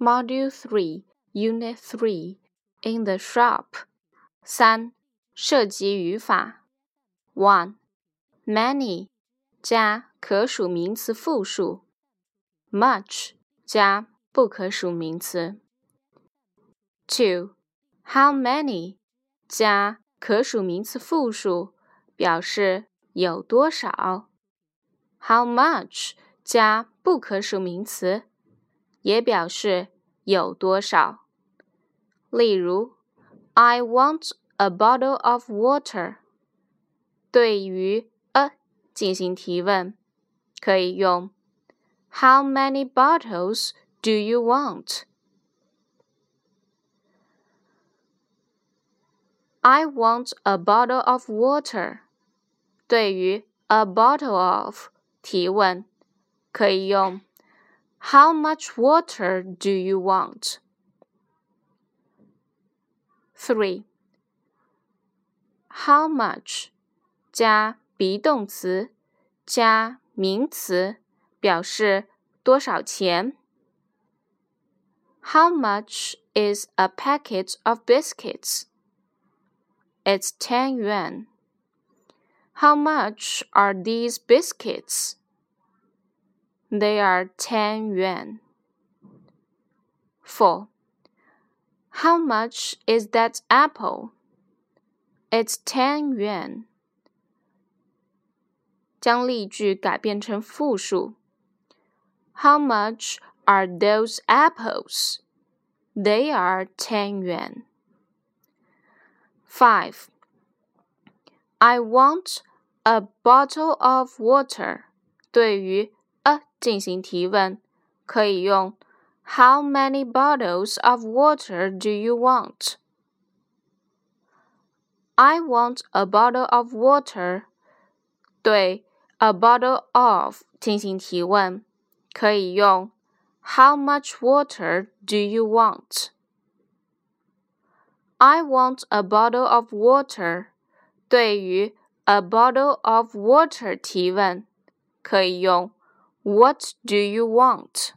Module Three, Unit Three, in the shop. 三、涉及语法。One, many 加可数名词复数，much 加不可数名词。Two, how many 加可数名词复数，表示有多少。How much 加不可数名词。 也表示有多少。例如，I want a bottle of water。对于 a 进行提问，可以用 How many bottles do you want? I want a bottle of water。对于 a bottle of 提问，可以用 how much water do you want? 3. How much 加 be 动词加名词，表示多少钱。How much is a packet of biscuits? It's 10 yuan. How much are these biscuits? They are 10 yuan. 4. How much is that apple? It's 10 yuan. 将例句改变成复数。How much are those apples? They are 10 yuan. 5. I want a bottle of water. 对于 进行提问，可以用 How many bottles of water do you want? I want a bottle of water. 对 a bottle of 进行提问，可以用 How much water do you want? I want a bottle of water. 对于 a bottle of water 提问，可以用 what do you want?